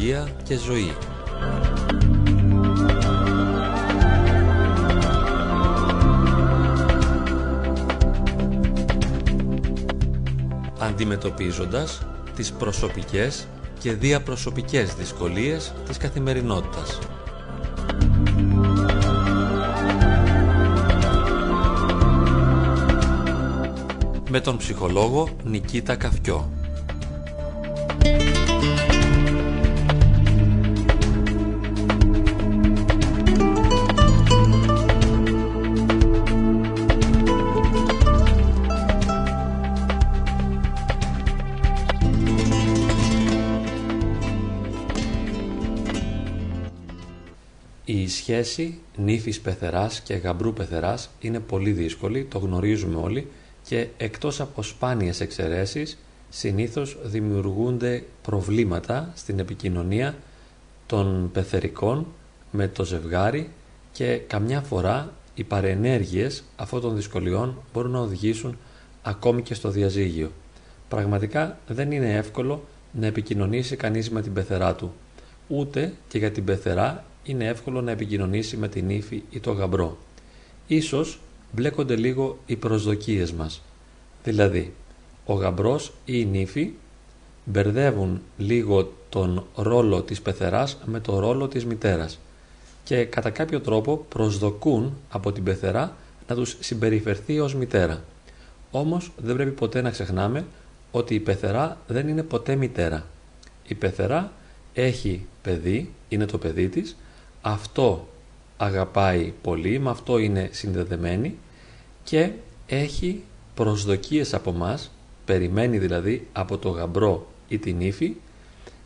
ψυχολογία και ζωή. Αντιμετωπίζοντας τις προσωπικές και διαπροσωπικές δυσκολίες της καθημερινότητας. Με τον ψυχολόγο Νικήτα Καφκιό. Η σχέση νύφης πεθεράς και γαμπρού πεθεράς είναι πολύ δύσκολη, το γνωρίζουμε όλοι και εκτός από σπάνιες εξαιρέσεις συνήθως δημιουργούνται προβλήματα στην επικοινωνία των πεθερικών με το ζευγάρι και καμιά φορά οι παρενέργειες αυτών των δυσκολιών μπορούν να οδηγήσουν ακόμη και στο διαζύγιο. Πραγματικά δεν είναι εύκολο να επικοινωνήσει κανείς με την πεθερά του. Ούτε και για την πεθερά είναι εύκολο να επικοινωνήσει με την ύφη ή το γαμπρό. Ίσως μπλέκονται λίγο οι προσδοκίες μας. Δηλαδή, ο γαμπρός ή η νύφη μπερδεύουν λίγο τον ρόλο της πεθεράς με το ρόλο της μητέρας και κατά κάποιο τρόπο προσδοκούν από την πεθερά να τους συμπεριφερθεί ως μητέρα. Όμως δεν πρέπει ποτέ να ξεχνάμε ότι η πεθερά δεν είναι ποτέ μητέρα. Η πεθερά έχει παιδί, είναι το παιδί της, αυτό αγαπάει πολύ, με αυτό είναι συνδεδεμένη και έχει προσδοκίες από μας, περιμένει δηλαδή από το γαμπρό ή την ύφη,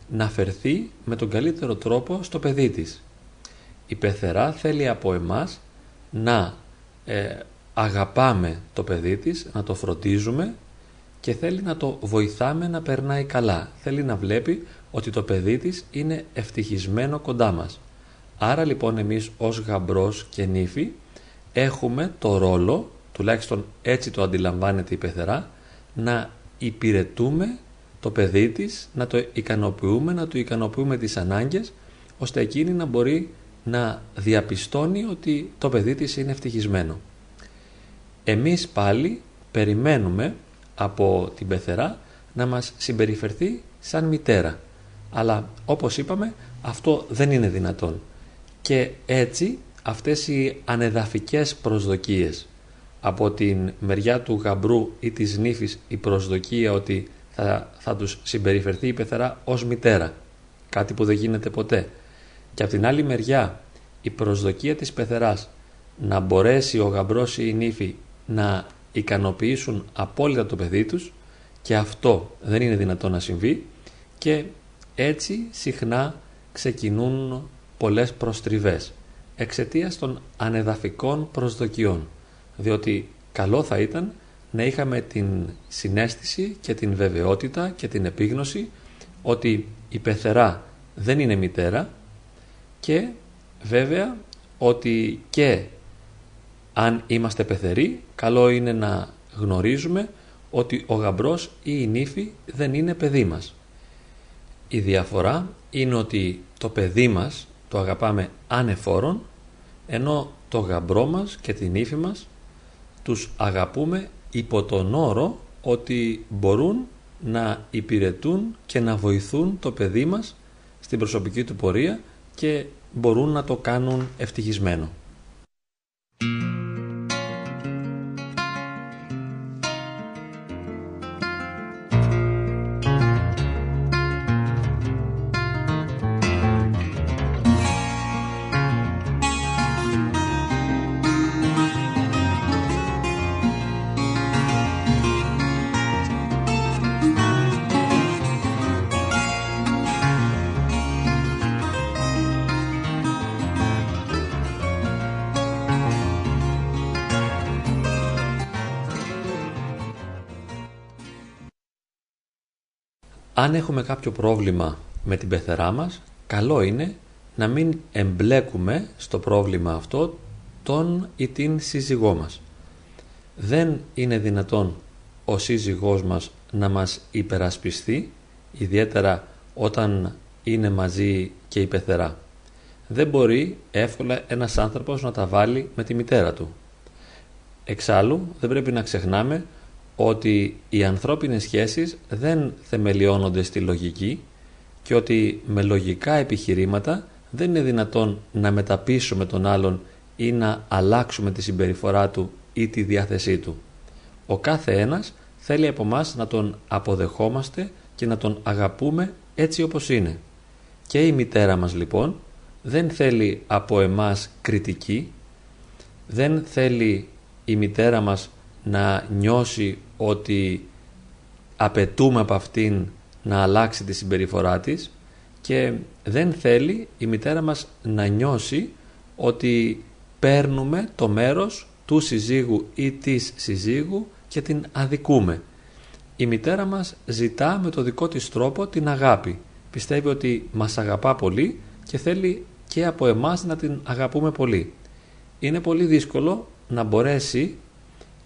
να φερθεί με τον καλύτερο τρόπο στο παιδί της. Η πεθερά θέλει από εμάς να ε, αγαπάμε το παιδί της, να το φροντίζουμε και θέλει να το βοηθάμε να περνάει καλά. Θέλει να βλέπει ότι το παιδί της είναι ευτυχισμένο κοντά μας. Άρα λοιπόν εμείς ως γαμπρός και νύφη έχουμε το ρόλο, τουλάχιστον έτσι το αντιλαμβάνεται η πεθερά, να υπηρετούμε το παιδί της, να το ικανοποιούμε, να του ικανοποιούμε τις ανάγκες, ώστε εκείνη να μπορεί να διαπιστώνει ότι το παιδί της είναι ευτυχισμένο. Εμείς πάλι περιμένουμε από την πεθερά να μας συμπεριφερθεί σαν μητέρα. Αλλά όπως είπαμε αυτό δεν είναι δυνατόν. Και έτσι αυτές οι ανεδαφικές προσδοκίες από την μεριά του γαμπρού ή της νύφης η προσδοκία ότι θα, θα τους συμπεριφερθεί η πεθερά ως μητέρα. Κάτι που δεν γίνεται ποτέ. Και από την άλλη μεριά η προσδοκία της πεθεράς να μπορέσει ο γαμπρός ή η νύφη να ικανοποιήσουν απόλυτα το παιδί τους και αυτό δεν είναι δυνατό να συμβεί και έτσι συχνά ξεκινούν πολλές προστριβές εξαιτίας των ανεδαφικών προσδοκιών διότι καλό θα ήταν να είχαμε την συνέστηση και την βεβαιότητα και την επίγνωση ότι η πεθερά δεν είναι μητέρα και βέβαια ότι και αν είμαστε πεθεροί καλό είναι να γνωρίζουμε ότι ο γαμπρός ή η νύφη δεν είναι παιδί μας. Η διαφορά είναι ότι το παιδί μας το αγαπάμε ανεφόρον ενώ το γαμπρό μας και την ύφη μας τους αγαπούμε υπό τον όρο ότι μπορούν να υπηρετούν και να βοηθούν το παιδί μας στην προσωπική του πορεία και μπορούν να το κάνουν ευτυχισμένο. Αν έχουμε κάποιο πρόβλημα με την πεθερά μας, καλό είναι να μην εμπλέκουμε στο πρόβλημα αυτό τον ή την σύζυγό μας. Δεν είναι δυνατόν ο σύζυγός μας να μας υπερασπιστεί, ιδιαίτερα όταν είναι μαζί και η πεθερά. Δεν μπορεί εύκολα ένας άνθρωπος να τα βάλει με τη μητέρα του. Εξάλλου δεν πρέπει να ξεχνάμε ότι οι ανθρώπινες σχέσεις δεν θεμελιώνονται στη λογική και ότι με λογικά επιχειρήματα δεν είναι δυνατόν να μεταπίσουμε τον άλλον ή να αλλάξουμε τη συμπεριφορά του ή τη διάθεσή του. Ο κάθε ένας θέλει από μας να τον αποδεχόμαστε και να τον αγαπούμε έτσι όπως είναι. Και η μητέρα μας λοιπόν δεν θέλει από εμάς κριτική, δεν θέλει η μητέρα μας να νιώσει ότι απαιτούμε από αυτήν να αλλάξει τη συμπεριφορά της και δεν θέλει η μητέρα μας να νιώσει ότι παίρνουμε το μέρος του συζύγου ή της συζύγου και την αδικούμε. Η μητέρα μας ζητά με το δικό της τρόπο την αγάπη. Πιστεύει ότι μας αγαπά πολύ και θέλει και από εμάς να την αγαπούμε πολύ. Είναι πολύ δύσκολο να μπορέσει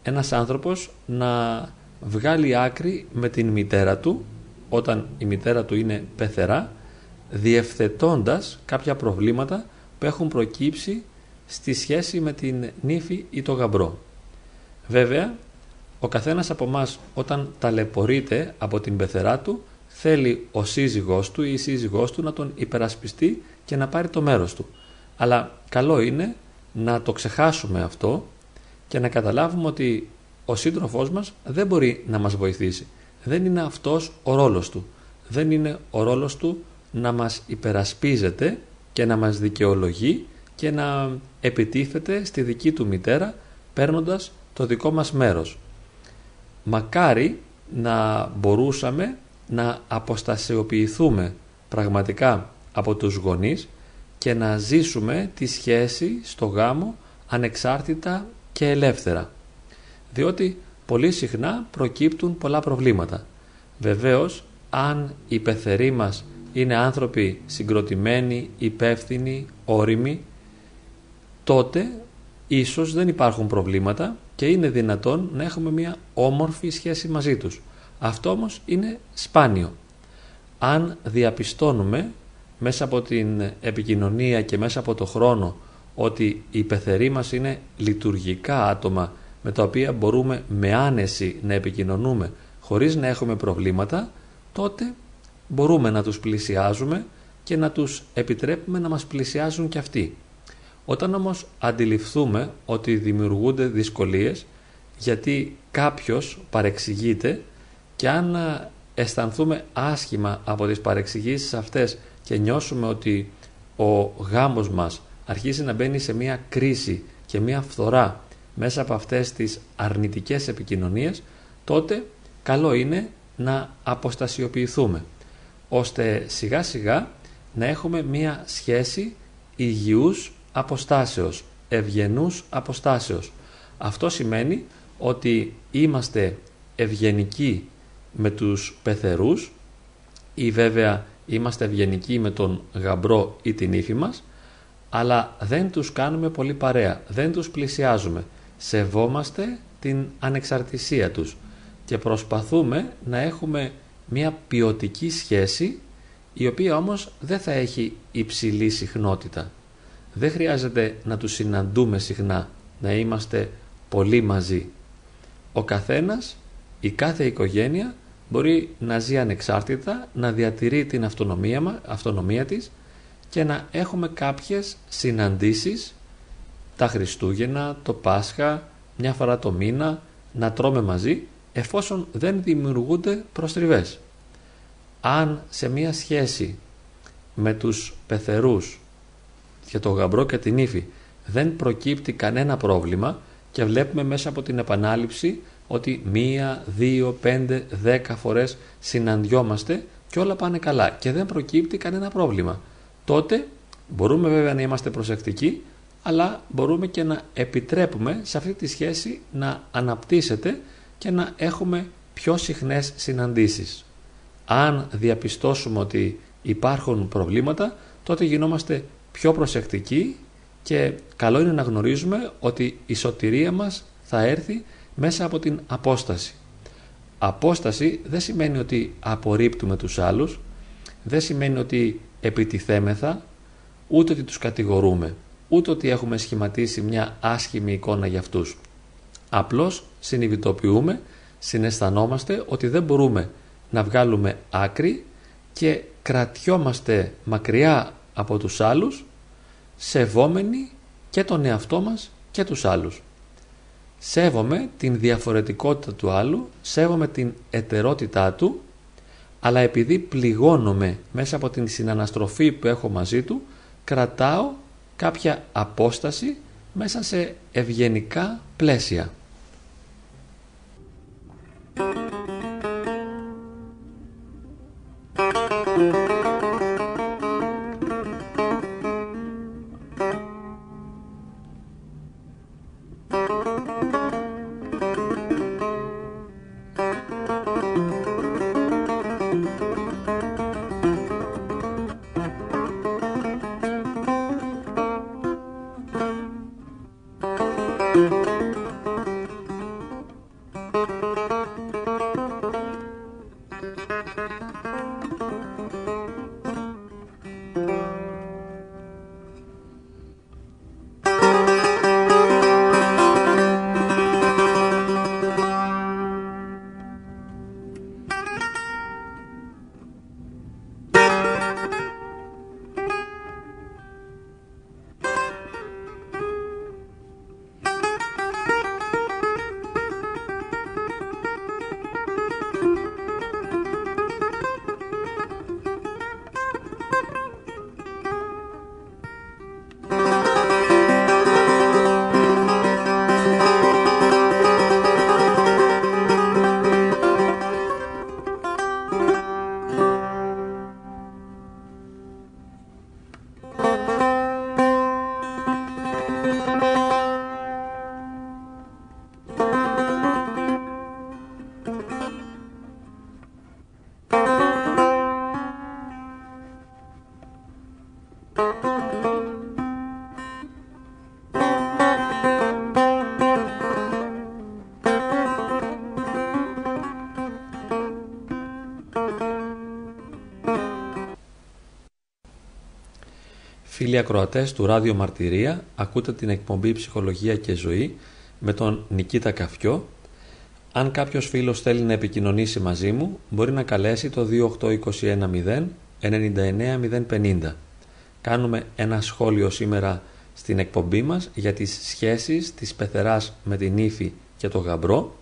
ένας άνθρωπος να βγάλει άκρη με την μητέρα του όταν η μητέρα του είναι πεθερά διευθετώντας κάποια προβλήματα που έχουν προκύψει στη σχέση με την νύφη ή το γαμπρό. Βέβαια, ο καθένας από εμάς όταν ταλαιπωρείται από την πεθερά του θέλει ο σύζυγός του ή η σύζυγός του να τον υπερασπιστεί και να πάρει το μέρος του. Αλλά καλό είναι να το ξεχάσουμε αυτό και να καταλάβουμε ότι ο σύντροφός μας δεν μπορεί να μας βοηθήσει. Δεν είναι αυτός ο ρόλος του. Δεν είναι ο ρόλος του να μας υπερασπίζεται και να μας δικαιολογεί και να επιτίθεται στη δική του μητέρα παίρνοντας το δικό μας μέρος. Μακάρι να μπορούσαμε να αποστασιοποιηθούμε πραγματικά από τους γονείς και να ζήσουμε τη σχέση στο γάμο ανεξάρτητα και ελεύθερα. Διότι πολύ συχνά προκύπτουν πολλά προβλήματα. Βεβαίως, αν οι πεθεροί μας είναι άνθρωποι συγκροτημένοι, υπεύθυνοι, όριμοι, τότε ίσως δεν υπάρχουν προβλήματα και είναι δυνατόν να έχουμε μια όμορφη σχέση μαζί τους. Αυτό όμως είναι σπάνιο. Αν διαπιστώνουμε μέσα από την επικοινωνία και μέσα από το χρόνο ότι οι πεθεροί μας είναι λειτουργικά άτομα με τα οποία μπορούμε με άνεση να επικοινωνούμε χωρίς να έχουμε προβλήματα, τότε μπορούμε να τους πλησιάζουμε και να τους επιτρέπουμε να μας πλησιάζουν και αυτοί. Όταν όμως αντιληφθούμε ότι δημιουργούνται δυσκολίες γιατί κάποιος παρεξηγείται και αν αισθανθούμε άσχημα από τις παρεξηγήσεις αυτές και νιώσουμε ότι ο γάμος μας αρχίζει να μπαίνει σε μια κρίση και μια φθορά μέσα από αυτές τις αρνητικές επικοινωνίες, τότε καλό είναι να αποστασιοποιηθούμε, ώστε σιγά σιγά να έχουμε μια σχέση υγιούς αποστάσεως, ευγενούς αποστάσεως. Αυτό σημαίνει ότι είμαστε ευγενικοί με τους πεθερούς ή βέβαια είμαστε ευγενικοί με τον γαμπρό ή την ύφη μας αλλά δεν τους κάνουμε πολύ παρέα, δεν τους πλησιάζουμε. Σεβόμαστε την ανεξαρτησία τους και προσπαθούμε να έχουμε μια ποιοτική σχέση η οποία όμως δεν θα έχει υψηλή συχνότητα. Δεν χρειάζεται να τους συναντούμε συχνά, να είμαστε πολύ μαζί. Ο καθένας, η κάθε οικογένεια μπορεί να ζει ανεξάρτητα, να διατηρεί την αυτονομία, αυτονομία της και να έχουμε κάποιες συναντήσεις τα Χριστούγεννα, το Πάσχα, μια φορά το μήνα, να τρώμε μαζί εφόσον δεν δημιουργούνται προστριβές. Αν σε μια σχέση με τους πεθερούς και το γαμπρό και την ύφη δεν προκύπτει κανένα πρόβλημα και βλέπουμε μέσα από την επανάληψη ότι μία, δύο, πέντε, δέκα φορές συναντιόμαστε και όλα πάνε καλά και δεν προκύπτει κανένα πρόβλημα. Τότε μπορούμε βέβαια να είμαστε προσεκτικοί αλλά μπορούμε και να επιτρέπουμε σε αυτή τη σχέση να αναπτύσσεται και να έχουμε πιο συχνές συναντήσεις. Αν διαπιστώσουμε ότι υπάρχουν προβλήματα, τότε γινόμαστε πιο προσεκτικοί και καλό είναι να γνωρίζουμε ότι η σωτηρία μας θα έρθει μέσα από την απόσταση. Απόσταση δεν σημαίνει ότι απορρίπτουμε τους άλλους, δεν σημαίνει ότι επιτιθέμεθα, ούτε ότι τους κατηγορούμε, ούτε ότι έχουμε σχηματίσει μια άσχημη εικόνα για αυτούς. Απλώς συνειδητοποιούμε, συναισθανόμαστε ότι δεν μπορούμε να βγάλουμε άκρη και κρατιόμαστε μακριά από τους άλλους, σεβόμενοι και τον εαυτό μας και τους άλλους. Σέβομαι την διαφορετικότητα του άλλου, σέβομαι την ετερότητά του, αλλά επειδή πληγώνομαι μέσα από την συναναστροφή που έχω μαζί του, κρατάω κάποια απόσταση μέσα σε ευγενικά πλαίσια. Φίλοι ακροατές του Ράδιο Μαρτυρία, ακούτε την εκπομπή Ψυχολογία και Ζωή με τον Νικήτα Καφιό. Αν κάποιος φίλος θέλει να επικοινωνήσει μαζί μου, μπορεί να καλέσει το 28210 99050. Κάνουμε ένα σχόλιο σήμερα στην εκπομπή μας για τις σχέσεις της πεθεράς με την ύφη και το γαμπρό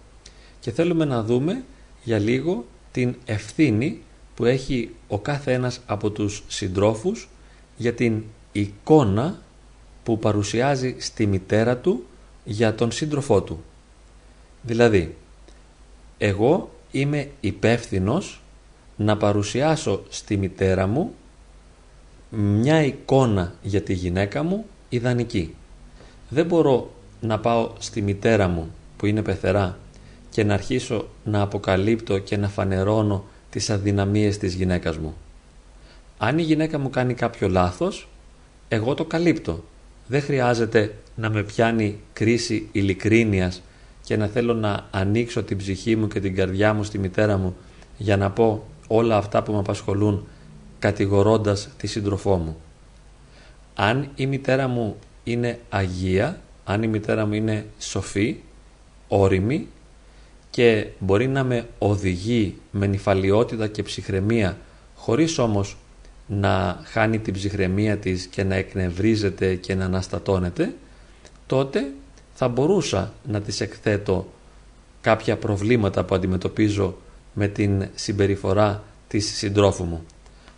και θέλουμε να δούμε για λίγο την ευθύνη που έχει ο κάθε ένας από τους συντρόφους για την εικόνα που παρουσιάζει στη μητέρα του για τον σύντροφό του. Δηλαδή, εγώ είμαι υπεύθυνος να παρουσιάσω στη μητέρα μου μια εικόνα για τη γυναίκα μου ιδανική. Δεν μπορώ να πάω στη μητέρα μου που είναι πεθερά και να αρχίσω να αποκαλύπτω και να φανερώνω τις αδυναμίες της γυναίκας μου. Αν η γυναίκα μου κάνει κάποιο λάθος, εγώ το καλύπτω. Δεν χρειάζεται να με πιάνει κρίση ειλικρίνειας και να θέλω να ανοίξω την ψυχή μου και την καρδιά μου στη μητέρα μου για να πω όλα αυτά που με απασχολούν κατηγορώντας τη σύντροφό μου. Αν η μητέρα μου είναι αγία, αν η μητέρα μου είναι σοφή, όρημη και μπορεί να με οδηγεί με νυφαλιότητα και ψυχραιμία χωρίς όμως να χάνει την ψυχραιμία της και να εκνευρίζεται και να αναστατώνεται, τότε θα μπορούσα να της εκθέτω κάποια προβλήματα που αντιμετωπίζω με την συμπεριφορά της συντρόφου μου.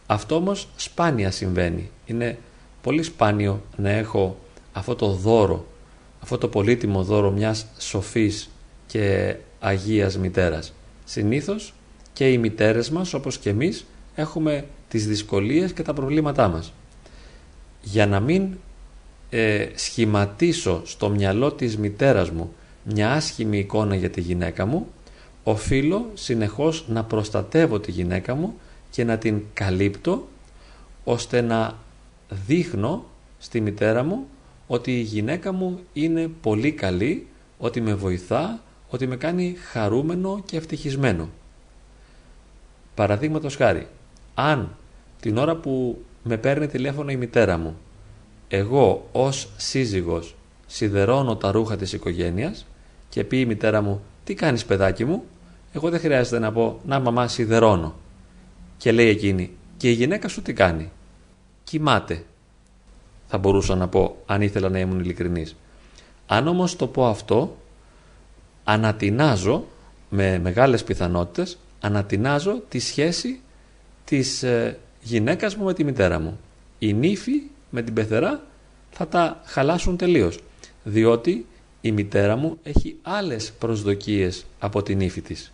Αυτό όμως σπάνια συμβαίνει. Είναι πολύ σπάνιο να έχω αυτό το δώρο, αυτό το πολύτιμο δώρο μιας σοφής και αγίας μητέρας. Συνήθως και οι μητέρες μας όπως και εμείς έχουμε τις δυσκολίες και τα προβλήματά μας. Για να μην ε, σχηματίσω στο μυαλό της μητέρας μου μια άσχημη εικόνα για τη γυναίκα μου, οφείλω συνεχώς να προστατεύω τη γυναίκα μου και να την καλύπτω ώστε να δείχνω στη μητέρα μου ότι η γυναίκα μου είναι πολύ καλή, ότι με βοηθά, ότι με κάνει χαρούμενο και ευτυχισμένο. Παραδείγματος χάρη, αν την ώρα που με παίρνει τηλέφωνο η μητέρα μου. Εγώ ως σύζυγος σιδερώνω τα ρούχα της οικογένειας και πει η μητέρα μου «Τι κάνεις παιδάκι μου» εγώ δεν χρειάζεται να πω «Να μαμά σιδερώνω». Και λέει εκείνη «Και η γυναίκα σου τι κάνει» «Κοιμάται» θα μπορούσα να πω αν ήθελα να ήμουν ειλικρινής. Αν όμως το πω αυτό ανατινάζω με μεγάλες πιθανότητες ανατινάζω τη σχέση της ε, γυναίκας μου με τη μητέρα μου. Η νύφη με την πεθερά θα τα χαλάσουν τελείως διότι η μητέρα μου έχει άλλες προσδοκίες από την ύφη της.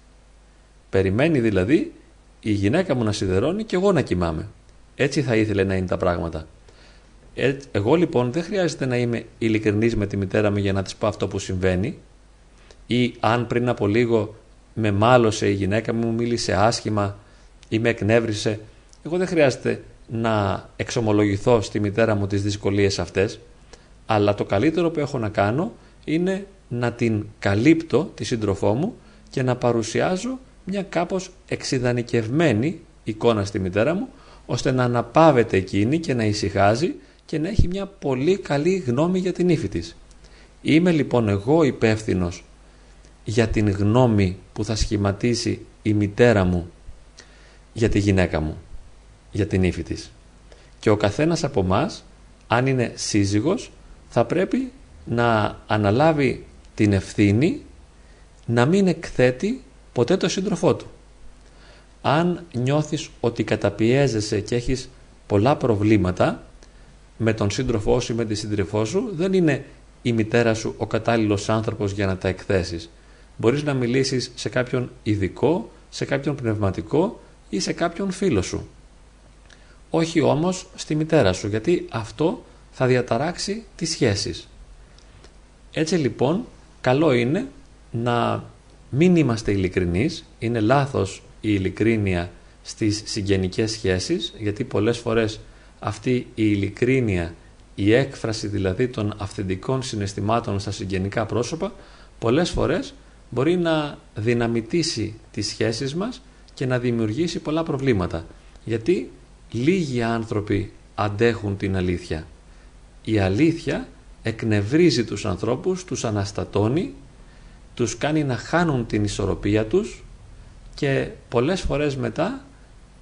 Περιμένει δηλαδή η γυναίκα μου να σιδερώνει και εγώ να κοιμάμαι. Έτσι θα ήθελε να είναι τα πράγματα. Ε, εγώ λοιπόν δεν χρειάζεται να είμαι ειλικρινής με τη μητέρα μου για να της πω αυτό που συμβαίνει ή αν πριν από λίγο με μάλωσε η γυναίκα μου, μου μίλησε άσχημα ή με εκνεύρισε. Εγώ δεν χρειάζεται να εξομολογηθώ στη μητέρα μου τις δυσκολίες αυτές αλλά το καλύτερο που έχω να κάνω είναι να την καλύπτω τη σύντροφό μου και να παρουσιάζω μια κάπως εξειδανικευμένη εικόνα στη μητέρα μου ώστε να αναπαύεται εκείνη και να ησυχάζει και να έχει μια πολύ καλή γνώμη για την ύφη της. Είμαι λοιπόν εγώ υπεύθυνος για την γνώμη που θα σχηματίσει η μητέρα μου για τη γυναίκα μου, για την ύφη της. Και ο καθένας από μας, αν είναι σύζυγος, θα πρέπει να αναλάβει την ευθύνη να μην εκθέτει ποτέ το σύντροφό του. Αν νιώθεις ότι καταπιέζεσαι και έχεις πολλά προβλήματα με τον σύντροφό σου ή με τη σύντροφό σου, δεν είναι η μητέρα σου ο κατάλληλος άνθρωπος για να τα εκθέσεις. Μπορείς να μιλήσεις σε κάποιον ειδικό, σε κάποιον πνευματικό ή σε κάποιον φίλο σου. Όχι όμως στη μητέρα σου, γιατί αυτό θα διαταράξει τις σχέσεις. Έτσι λοιπόν, καλό είναι να μην είμαστε ειλικρινείς, είναι λάθος η ειλικρίνεια στις συγγενικές σχέσεις, γιατί πολλές φορές αυτή η ειλικρίνεια, η έκφραση δηλαδή των αυθεντικών συναισθημάτων στα συγγενικά πρόσωπα, πολλές φορές μπορεί να δυναμητήσει τις σχέσεις μας και να δημιουργήσει πολλά προβλήματα. Γιατί λίγοι άνθρωποι αντέχουν την αλήθεια η αλήθεια εκνευρίζει τους ανθρώπους, τους αναστατώνει, τους κάνει να χάνουν την ισορροπία τους και πολλές φορές μετά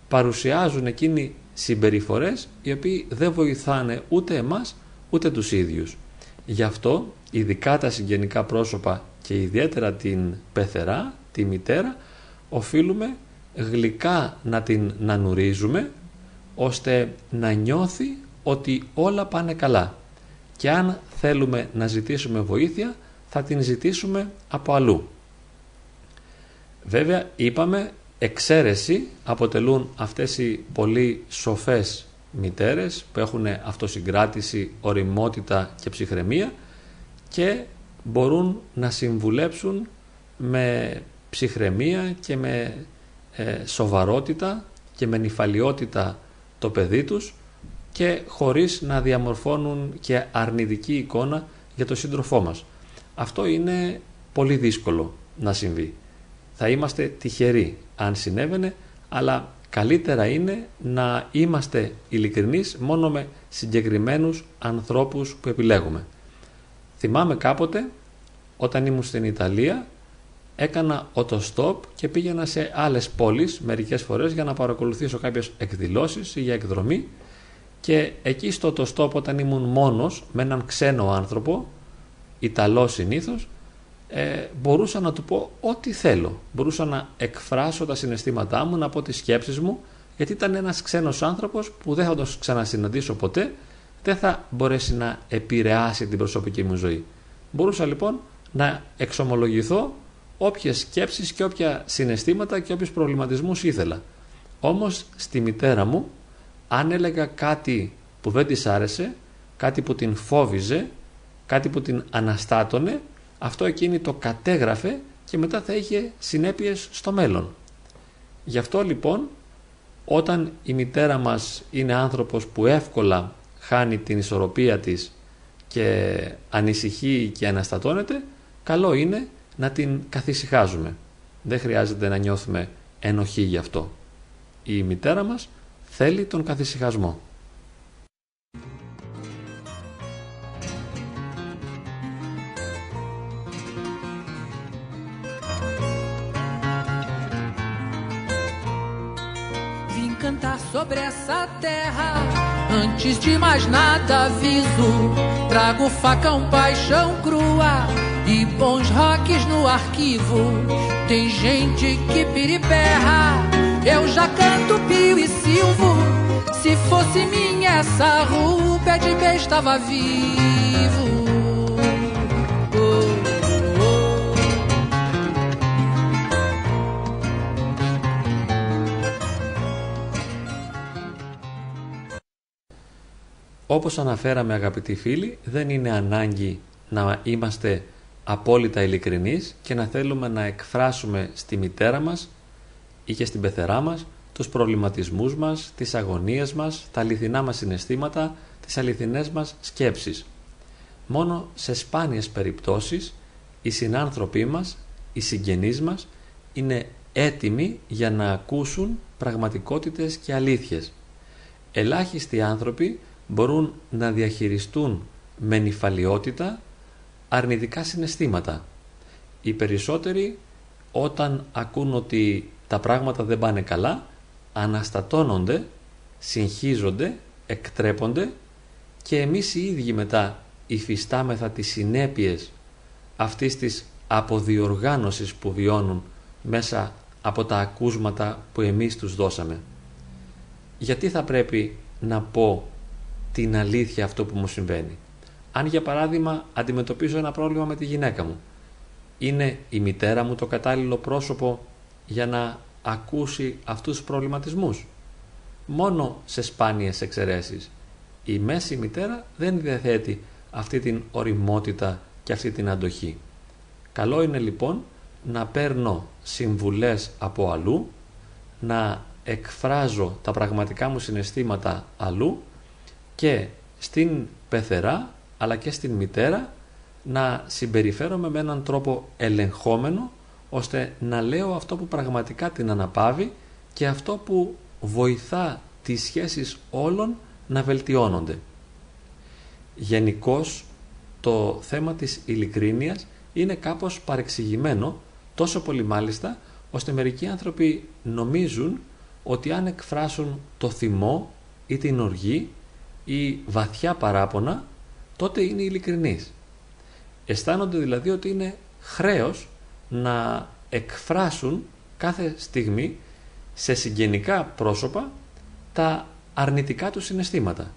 παρουσιάζουν εκείνοι συμπεριφορές οι οποίοι δεν βοηθάνε ούτε εμάς ούτε τους ίδιους. Γι' αυτό ειδικά τα συγγενικά πρόσωπα και ιδιαίτερα την πεθερά, τη μητέρα, οφείλουμε γλυκά να την νανουρίζουμε ώστε να νιώθει ότι όλα πάνε καλά και αν θέλουμε να ζητήσουμε βοήθεια θα την ζητήσουμε από αλλού. Βέβαια είπαμε εξαίρεση αποτελούν αυτές οι πολύ σοφές μητέρες που έχουν αυτοσυγκράτηση, οριμότητα και ψυχραιμία και μπορούν να συμβουλέψουν με ψυχραιμία και με ε, σοβαρότητα και με νυφαλιότητα το παιδί τους και χωρίς να διαμορφώνουν και αρνητική εικόνα για το σύντροφό μας. Αυτό είναι πολύ δύσκολο να συμβεί. Θα είμαστε τυχεροί αν συνέβαινε, αλλά καλύτερα είναι να είμαστε ειλικρινείς μόνο με συγκεκριμένους ανθρώπους που επιλέγουμε. Θυμάμαι κάποτε όταν ήμουν στην Ιταλία έκανα οτοστόπ και πήγαινα σε άλλες πόλεις μερικές φορές για να παρακολουθήσω κάποιες εκδηλώσεις ή για εκδρομή και εκεί στο το όταν ήμουν μόνος με έναν ξένο άνθρωπο, Ιταλό συνήθως, ε, μπορούσα να του πω ό,τι θέλω. Μπορούσα να εκφράσω τα συναισθήματά μου, να πω τις σκέψεις μου, γιατί ήταν ένας ξένος άνθρωπος που δεν θα τον ξανασυναντήσω ποτέ, δεν θα μπορέσει να επηρεάσει την προσωπική μου ζωή. Μπορούσα λοιπόν να εξομολογηθώ όποιες σκέψεις και όποια συναισθήματα και όποιους προβληματισμούς ήθελα. Όμως στη μητέρα μου αν έλεγα κάτι που δεν της άρεσε, κάτι που την φόβιζε, κάτι που την αναστάτωνε, αυτό εκείνη το κατέγραφε και μετά θα είχε συνέπειες στο μέλλον. Γι' αυτό λοιπόν όταν η μητέρα μας είναι άνθρωπος που εύκολα χάνει την ισορροπία της και ανησυχεί και αναστατώνεται, καλό είναι να την καθησυχάζουμε. Δεν χρειάζεται να νιώθουμε ενοχή γι' αυτό. Η μητέρα μας θέλει τον καθησυχασμό. sobre essa terra. Antes de mais nada, aviso: trago facão, paixão crua. e bons rocks no arquivo. Tem gente que piriperra, eu já canto pio e silvo. Se fosse minha essa rua de besta estava vivo. Όπως αναφέραμε αγαπητοί φίλοι, δεν είναι ανάγκη να είμαστε απόλυτα ειλικρινείς και να θέλουμε να εκφράσουμε στη μητέρα μας ή και στην πεθερά μας τους προβληματισμούς μας, τις αγωνίες μας, τα αληθινά μας συναισθήματα, τις αληθινές μας σκέψεις. Μόνο σε σπάνιες περιπτώσεις οι συνάνθρωποι μας, οι συγγενείς μας είναι έτοιμοι για να ακούσουν πραγματικότητες και αλήθειες. Ελάχιστοι άνθρωποι μπορούν να διαχειριστούν με νυφαλιότητα αρνητικά συναισθήματα. Οι περισσότεροι όταν ακούν ότι τα πράγματα δεν πάνε καλά αναστατώνονται, συγχύζονται, εκτρέπονται και εμείς οι ίδιοι μετά υφιστάμεθα τις συνέπειες αυτής της αποδιοργάνωσης που βιώνουν μέσα από τα ακούσματα που εμείς τους δώσαμε. Γιατί θα πρέπει να πω την αλήθεια αυτό που μου συμβαίνει; Αν για παράδειγμα αντιμετωπίζω ένα πρόβλημα με τη γυναίκα μου, είναι η μητέρα μου το κατάλληλο πρόσωπο για να ακούσει αυτούς τους προβληματισμούς; Μόνο σε σπάνιες εξαιρέσεις. Η μέση μητέρα δεν διαθέτει αυτή την οριμότητα και αυτή την αντοχή. Καλό είναι λοιπόν να παίρνω συμβουλές από αλλού, να εκφράζω τα πραγματικά μου συναισθήματα αλλού και στην πεθερά αλλά και στην μητέρα να συμπεριφέρομαι με έναν τρόπο ελεγχόμενο ώστε να λέω αυτό που πραγματικά την αναπαύει και αυτό που βοηθά τις σχέσεις όλων να βελτιώνονται. Γενικώς το θέμα της ειλικρίνειας είναι κάπως παρεξηγημένο τόσο πολύ μάλιστα ώστε μερικοί άνθρωποι νομίζουν ότι αν εκφράσουν το θυμό ή την οργή ή βαθιά παράπονα τότε είναι ειλικρινείς. Αισθάνονται δηλαδή ότι είναι χρέος να εκφράσουν κάθε στιγμή σε συγγενικά πρόσωπα τα αρνητικά τους συναισθήματα.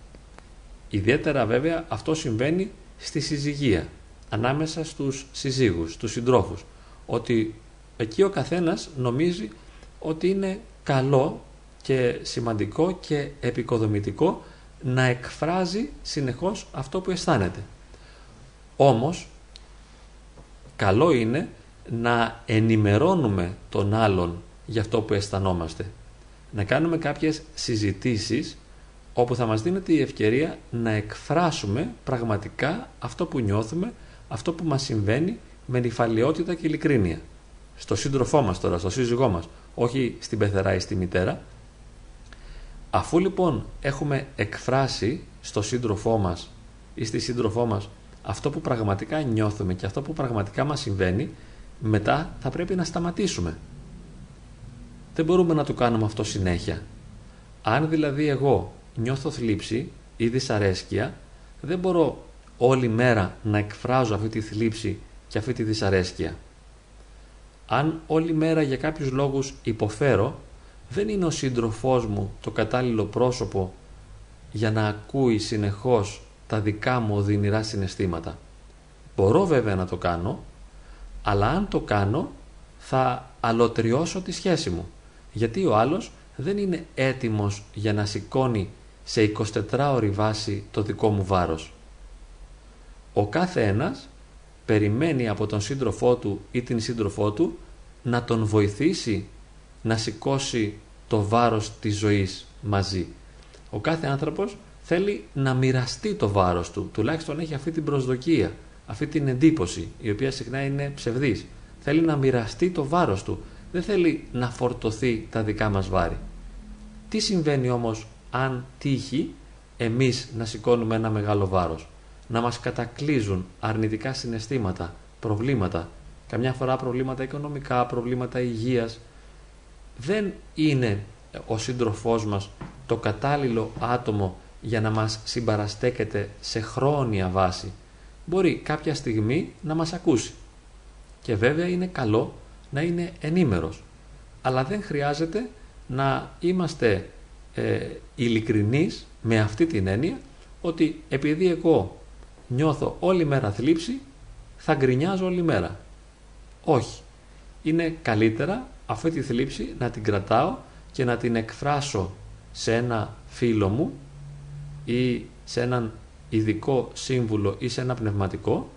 Ιδιαίτερα βέβαια αυτό συμβαίνει στη συζυγία, ανάμεσα στους συζύγους, τους συντρόφους, ότι εκεί ο καθένας νομίζει ότι είναι καλό και σημαντικό και επικοδομητικό να εκφράζει συνεχώς αυτό που αισθάνεται. Όμως, καλό είναι να ενημερώνουμε τον άλλον για αυτό που αισθανόμαστε. Να κάνουμε κάποιες συζητήσεις όπου θα μας δίνεται η ευκαιρία να εκφράσουμε πραγματικά αυτό που νιώθουμε, αυτό που μας συμβαίνει με νυφαλιότητα και ειλικρίνεια. Στο σύντροφό μας τώρα, στο σύζυγό μας, όχι στην πεθερά ή στη μητέρα. Αφού λοιπόν έχουμε εκφράσει στο σύντροφό μας ή στη σύντροφό μας αυτό που πραγματικά νιώθουμε και αυτό που πραγματικά μας συμβαίνει, μετά θα πρέπει να σταματήσουμε. Δεν μπορούμε να το κάνουμε αυτό συνέχεια. Αν δηλαδή εγώ νιώθω θλίψη ή δυσαρέσκεια, δεν μπορώ όλη μέρα να εκφράζω αυτή τη θλίψη και αυτή τη δυσαρέσκεια. Αν όλη μέρα για κάποιους λόγους υποφέρω, δεν είναι ο σύντροφός μου το κατάλληλο πρόσωπο για να ακούει συνεχώς τα δικά μου οδυνηρά συναισθήματα. Μπορώ βέβαια να το κάνω, αλλά αν το κάνω θα αλωτριώσω τη σχέση μου, γιατί ο άλλος δεν είναι έτοιμος για να σηκώνει σε 24 ώρη βάση το δικό μου βάρος. Ο κάθε ένας περιμένει από τον σύντροφό του ή την σύντροφό του να τον βοηθήσει να σηκώσει το βάρος της ζωής μαζί. Ο κάθε άνθρωπος θέλει να μοιραστεί το βάρος του, τουλάχιστον έχει αυτή την προσδοκία, αυτή την εντύπωση, η οποία συχνά είναι ψευδής. Θέλει να μοιραστεί το βάρος του, δεν θέλει να φορτωθεί τα δικά μας βάρη. Τι συμβαίνει όμως αν τύχει εμείς να σηκώνουμε ένα μεγάλο βάρος, να μας κατακλείζουν αρνητικά συναισθήματα, προβλήματα, καμιά φορά προβλήματα οικονομικά, προβλήματα υγείας, δεν είναι ο σύντροφός μας το κατάλληλο άτομο για να μας συμπαραστέκεται σε χρόνια βάση. Μπορεί κάποια στιγμή να μας ακούσει. Και βέβαια είναι καλό να είναι ενήμερος. Αλλά δεν χρειάζεται να είμαστε ε, ειλικρινείς με αυτή την έννοια ότι επειδή εγώ νιώθω όλη μέρα θλίψη θα γκρινιάζω όλη μέρα. Όχι. Είναι καλύτερα αυτή τη θλίψη να την κρατάω και να την εκφράσω σε ένα φίλο μου ή σε έναν ειδικό σύμβουλο ή σε ένα πνευματικό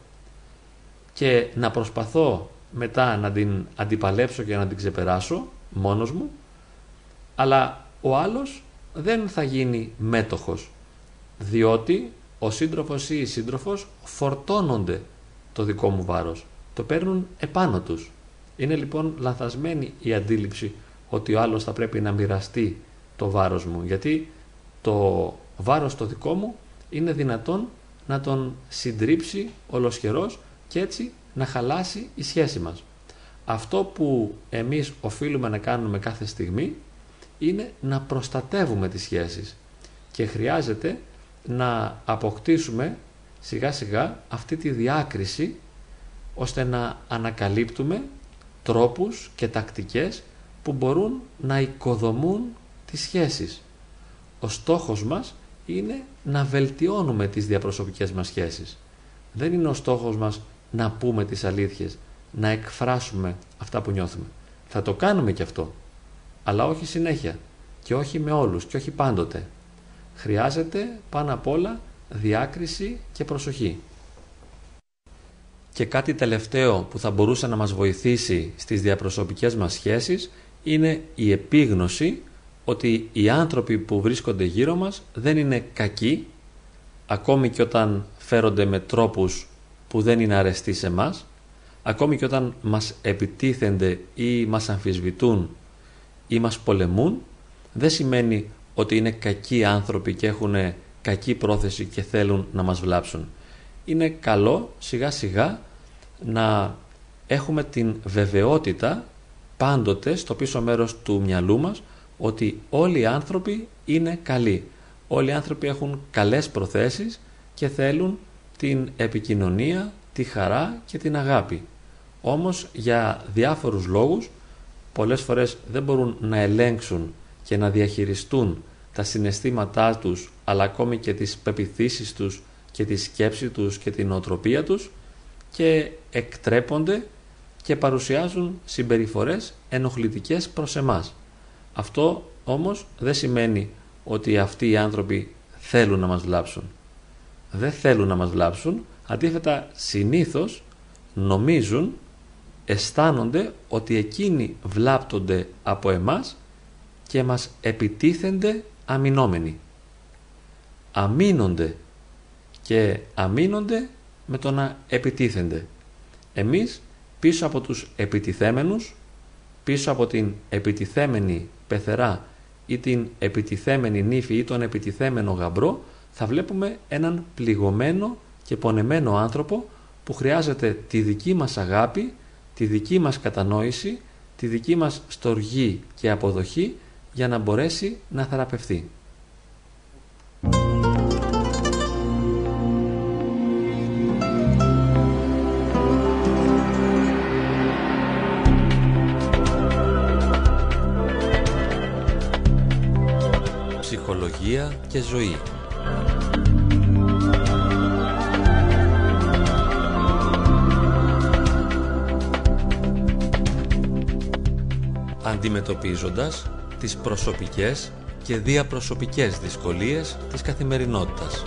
και να προσπαθώ μετά να την αντιπαλέψω και να την ξεπεράσω μόνος μου αλλά ο άλλος δεν θα γίνει μέτοχος διότι ο σύντροφος ή η σύντροφος φορτώνονται το δικό μου βάρος το παίρνουν επάνω τους είναι λοιπόν λανθασμένη η αντίληψη ότι ο άλλος θα πρέπει να μοιραστεί το βάρος μου γιατί το βάρος το δικό μου είναι δυνατόν να τον συντρίψει ολοσχερός και έτσι να χαλάσει η σχέση μας. Αυτό που εμείς οφείλουμε να κάνουμε κάθε στιγμή είναι να προστατεύουμε τις σχέσεις και χρειάζεται να αποκτήσουμε σιγά σιγά αυτή τη διάκριση ώστε να ανακαλύπτουμε τρόπους και τακτικές που μπορούν να οικοδομούν τις σχέσεις. Ο στόχος μας είναι να βελτιώνουμε τις διαπροσωπικές μας σχέσεις. Δεν είναι ο στόχος μας να πούμε τις αλήθειες, να εκφράσουμε αυτά που νιώθουμε. Θα το κάνουμε και αυτό, αλλά όχι συνέχεια και όχι με όλους και όχι πάντοτε. Χρειάζεται πάνω απ' όλα διάκριση και προσοχή. Και κάτι τελευταίο που θα μπορούσε να μας βοηθήσει στις διαπροσωπικές μας σχέσεις είναι η επίγνωση ότι οι άνθρωποι που βρίσκονται γύρω μας δεν είναι κακοί ακόμη και όταν φέρονται με τρόπους που δεν είναι αρεστοί σε μας ακόμη και όταν μας επιτίθενται ή μας αμφισβητούν ή μας πολεμούν δεν σημαίνει ότι είναι κακοί άνθρωποι και έχουν κακή πρόθεση και θέλουν να μας βλάψουν. Είναι καλό σιγά σιγά να έχουμε την βεβαιότητα πάντοτε στο πίσω μέρος του μυαλού μας ότι όλοι οι άνθρωποι είναι καλοί. Όλοι οι άνθρωποι έχουν καλές προθέσεις και θέλουν την επικοινωνία, τη χαρά και την αγάπη. Όμως για διάφορους λόγους πολλές φορές δεν μπορούν να ελέγξουν και να διαχειριστούν τα συναισθήματά τους αλλά ακόμη και τις πεπιθήσεις τους και τη σκέψη τους και την οτροπία τους και εκτρέπονται και παρουσιάζουν συμπεριφορές ενοχλητικές προς εμάς. Αυτό όμως δεν σημαίνει ότι αυτοί οι άνθρωποι θέλουν να μας βλάψουν. Δεν θέλουν να μας βλάψουν, αντίθετα συνήθως νομίζουν, αισθάνονται ότι εκείνοι βλάπτονται από εμάς και μας επιτίθενται αμυνόμενοι. Αμήνονται και αμήνονται με το να επιτίθενται. Εμείς πίσω από τους επιτιθέμενους, πίσω από την επιτιθέμενη πεθερά ή την επιτιθέμενη νύφη ή τον επιτιθέμενο γαμπρό, θα βλέπουμε έναν πληγωμένο και πονεμένο άνθρωπο που χρειάζεται τη δική μας αγάπη, τη δική μας κατανόηση, τη δική μας στοργή και αποδοχή για να μπορέσει να θεραπευθεί. Ψυχολογία και ζωή Αντιμετωπίζοντας τις προσωπικές και διαπροσωπικές δυσκολίες της καθημερινότητας.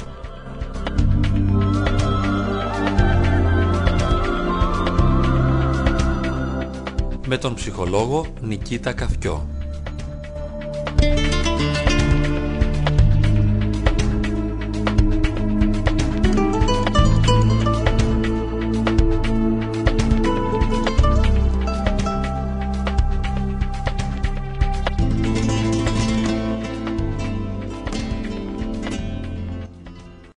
Με τον ψυχολόγο Νικήτα Καφκιό.